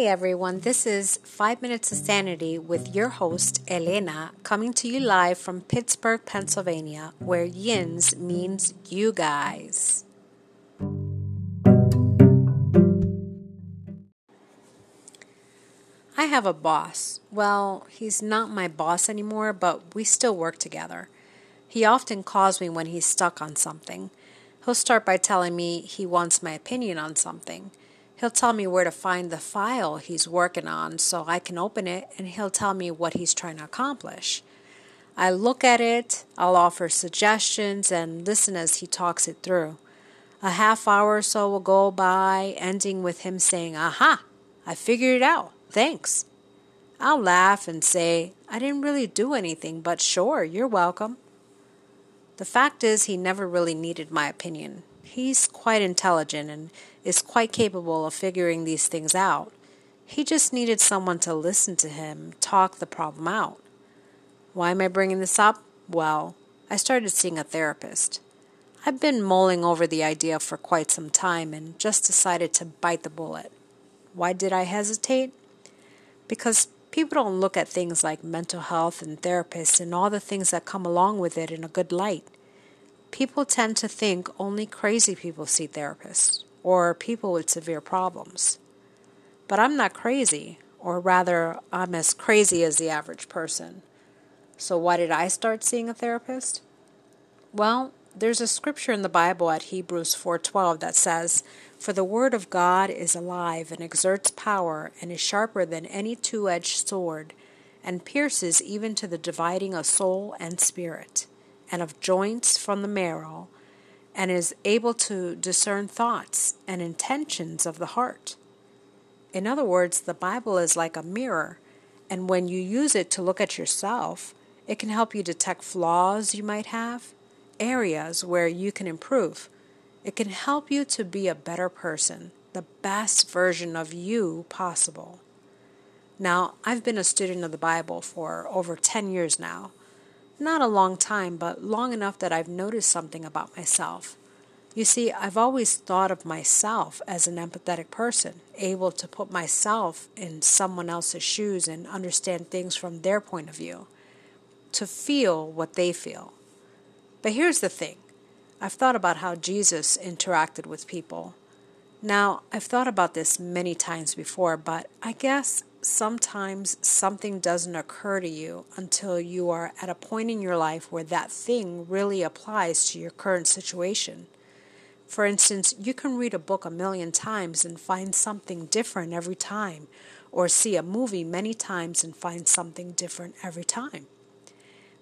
Hey everyone, this is 5 Minutes of Sanity with your host, Elena, coming to you live from Pittsburgh, Pennsylvania, where yins means you guys. I have a boss. Well, he's not my boss anymore, but we still work together. He often calls me when he's stuck on something. He'll start by telling me he wants my opinion on something. He'll tell me where to find the file he's working on so I can open it, and he'll tell me what he's trying to accomplish. I look at it, I'll offer suggestions, and listen as he talks it through. A half hour or so will go by, ending with him saying, Aha, I figured it out. Thanks. I'll laugh and say, I didn't really do anything, but sure, you're welcome. The fact is, he never really needed my opinion. He's quite intelligent and is quite capable of figuring these things out. He just needed someone to listen to him talk the problem out. Why am I bringing this up? Well, I started seeing a therapist. I've been mulling over the idea for quite some time and just decided to bite the bullet. Why did I hesitate? Because people don't look at things like mental health and therapists and all the things that come along with it in a good light. People tend to think only crazy people see therapists or people with severe problems. But I'm not crazy, or rather, I'm as crazy as the average person. So, why did I start seeing a therapist? Well, there's a scripture in the Bible at Hebrews 4:12 that says, "For the word of God is alive and exerts power and is sharper than any two-edged sword, and pierces even to the dividing of soul and spirit, and of joints from the marrow, and is able to discern thoughts and intentions of the heart. In other words, the Bible is like a mirror, and when you use it to look at yourself, it can help you detect flaws you might have, areas where you can improve. It can help you to be a better person, the best version of you possible. Now, I've been a student of the Bible for over 10 years now, not a long time, but long enough that I've noticed something about myself. You see, I've always thought of myself as an empathetic person, able to put myself in someone else's shoes and understand things from their point of view, to feel what they feel. But here's the thing I've thought about how Jesus interacted with people. Now, I've thought about this many times before, but I guess sometimes something doesn't occur to you until you are at a point in your life where that thing really applies to your current situation. For instance, you can read a book a million times and find something different every time, or see a movie many times and find something different every time.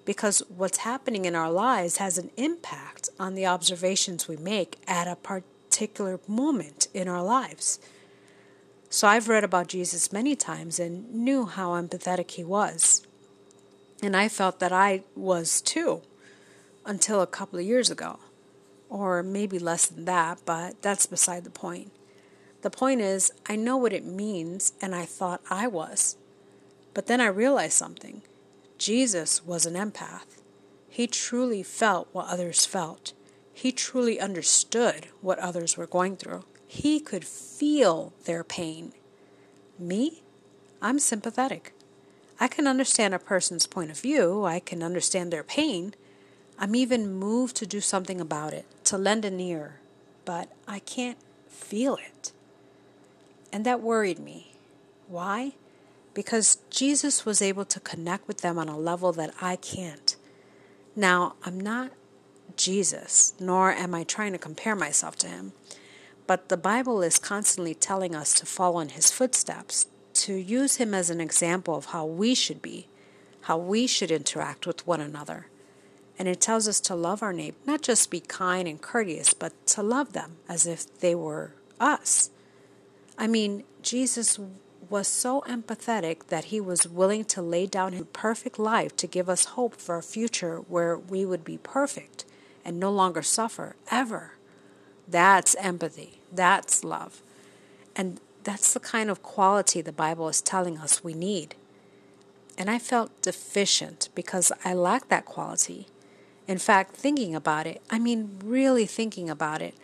Because what's happening in our lives has an impact on the observations we make at a particular moment in our lives. So I've read about Jesus many times and knew how empathetic he was. And I felt that I was too until a couple of years ago. Or maybe less than that, but that's beside the point. The point is, I know what it means, and I thought I was. But then I realized something Jesus was an empath. He truly felt what others felt, he truly understood what others were going through. He could feel their pain. Me? I'm sympathetic. I can understand a person's point of view, I can understand their pain. I'm even moved to do something about it, to lend an ear, but I can't feel it. And that worried me. Why? Because Jesus was able to connect with them on a level that I can't. Now, I'm not Jesus, nor am I trying to compare myself to him. But the Bible is constantly telling us to follow in his footsteps, to use him as an example of how we should be, how we should interact with one another. And it tells us to love our neighbor, not just be kind and courteous, but to love them as if they were us. I mean, Jesus was so empathetic that he was willing to lay down his perfect life to give us hope for a future where we would be perfect and no longer suffer ever. That's empathy. That's love. And that's the kind of quality the Bible is telling us we need. And I felt deficient because I lacked that quality. In fact, thinking about it, I mean, really thinking about it,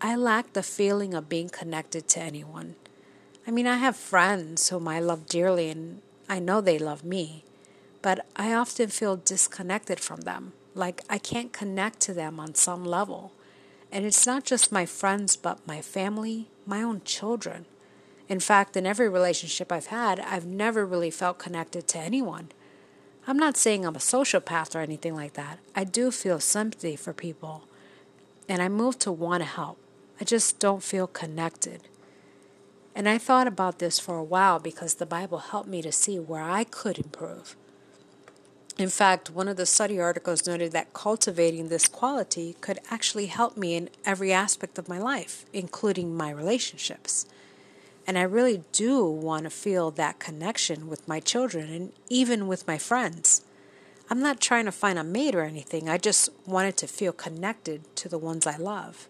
I lacked the feeling of being connected to anyone. I mean, I have friends whom I love dearly and I know they love me, but I often feel disconnected from them. Like I can't connect to them on some level. And it's not just my friends, but my family, my own children. In fact, in every relationship I've had, I've never really felt connected to anyone. I'm not saying I'm a sociopath or anything like that. I do feel sympathy for people, and I move to want to help. I just don't feel connected. And I thought about this for a while because the Bible helped me to see where I could improve. In fact, one of the study articles noted that cultivating this quality could actually help me in every aspect of my life, including my relationships. And I really do want to feel that connection with my children and even with my friends. I'm not trying to find a mate or anything, I just wanted to feel connected to the ones I love.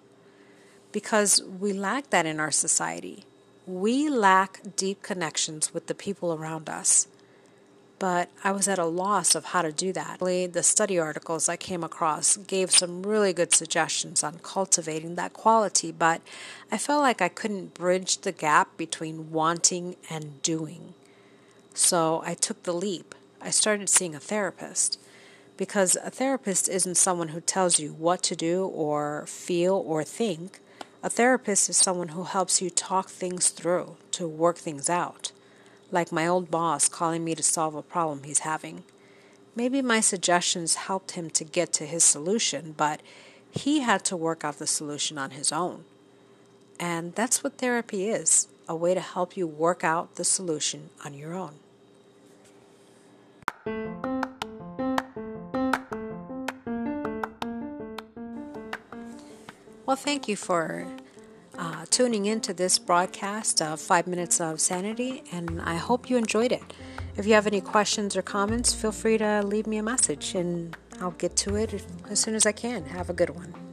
Because we lack that in our society. We lack deep connections with the people around us but I was at a loss of how to do that. The study articles I came across gave some really good suggestions on cultivating that quality, but I felt like I couldn't bridge the gap between wanting and doing. So I took the leap. I started seeing a therapist because a therapist isn't someone who tells you what to do or feel or think. A therapist is someone who helps you talk things through, to work things out like my old boss calling me to solve a problem he's having. Maybe my suggestions helped him to get to his solution, but he had to work out the solution on his own. And that's what therapy is a way to help you work out the solution on your own. Well, thank you for uh, tuning into this broadcast of Five Minutes of Sanity, and I hope you enjoyed it. If you have any questions or comments, feel free to leave me a message, and I'll get to it as soon as I can. Have a good one.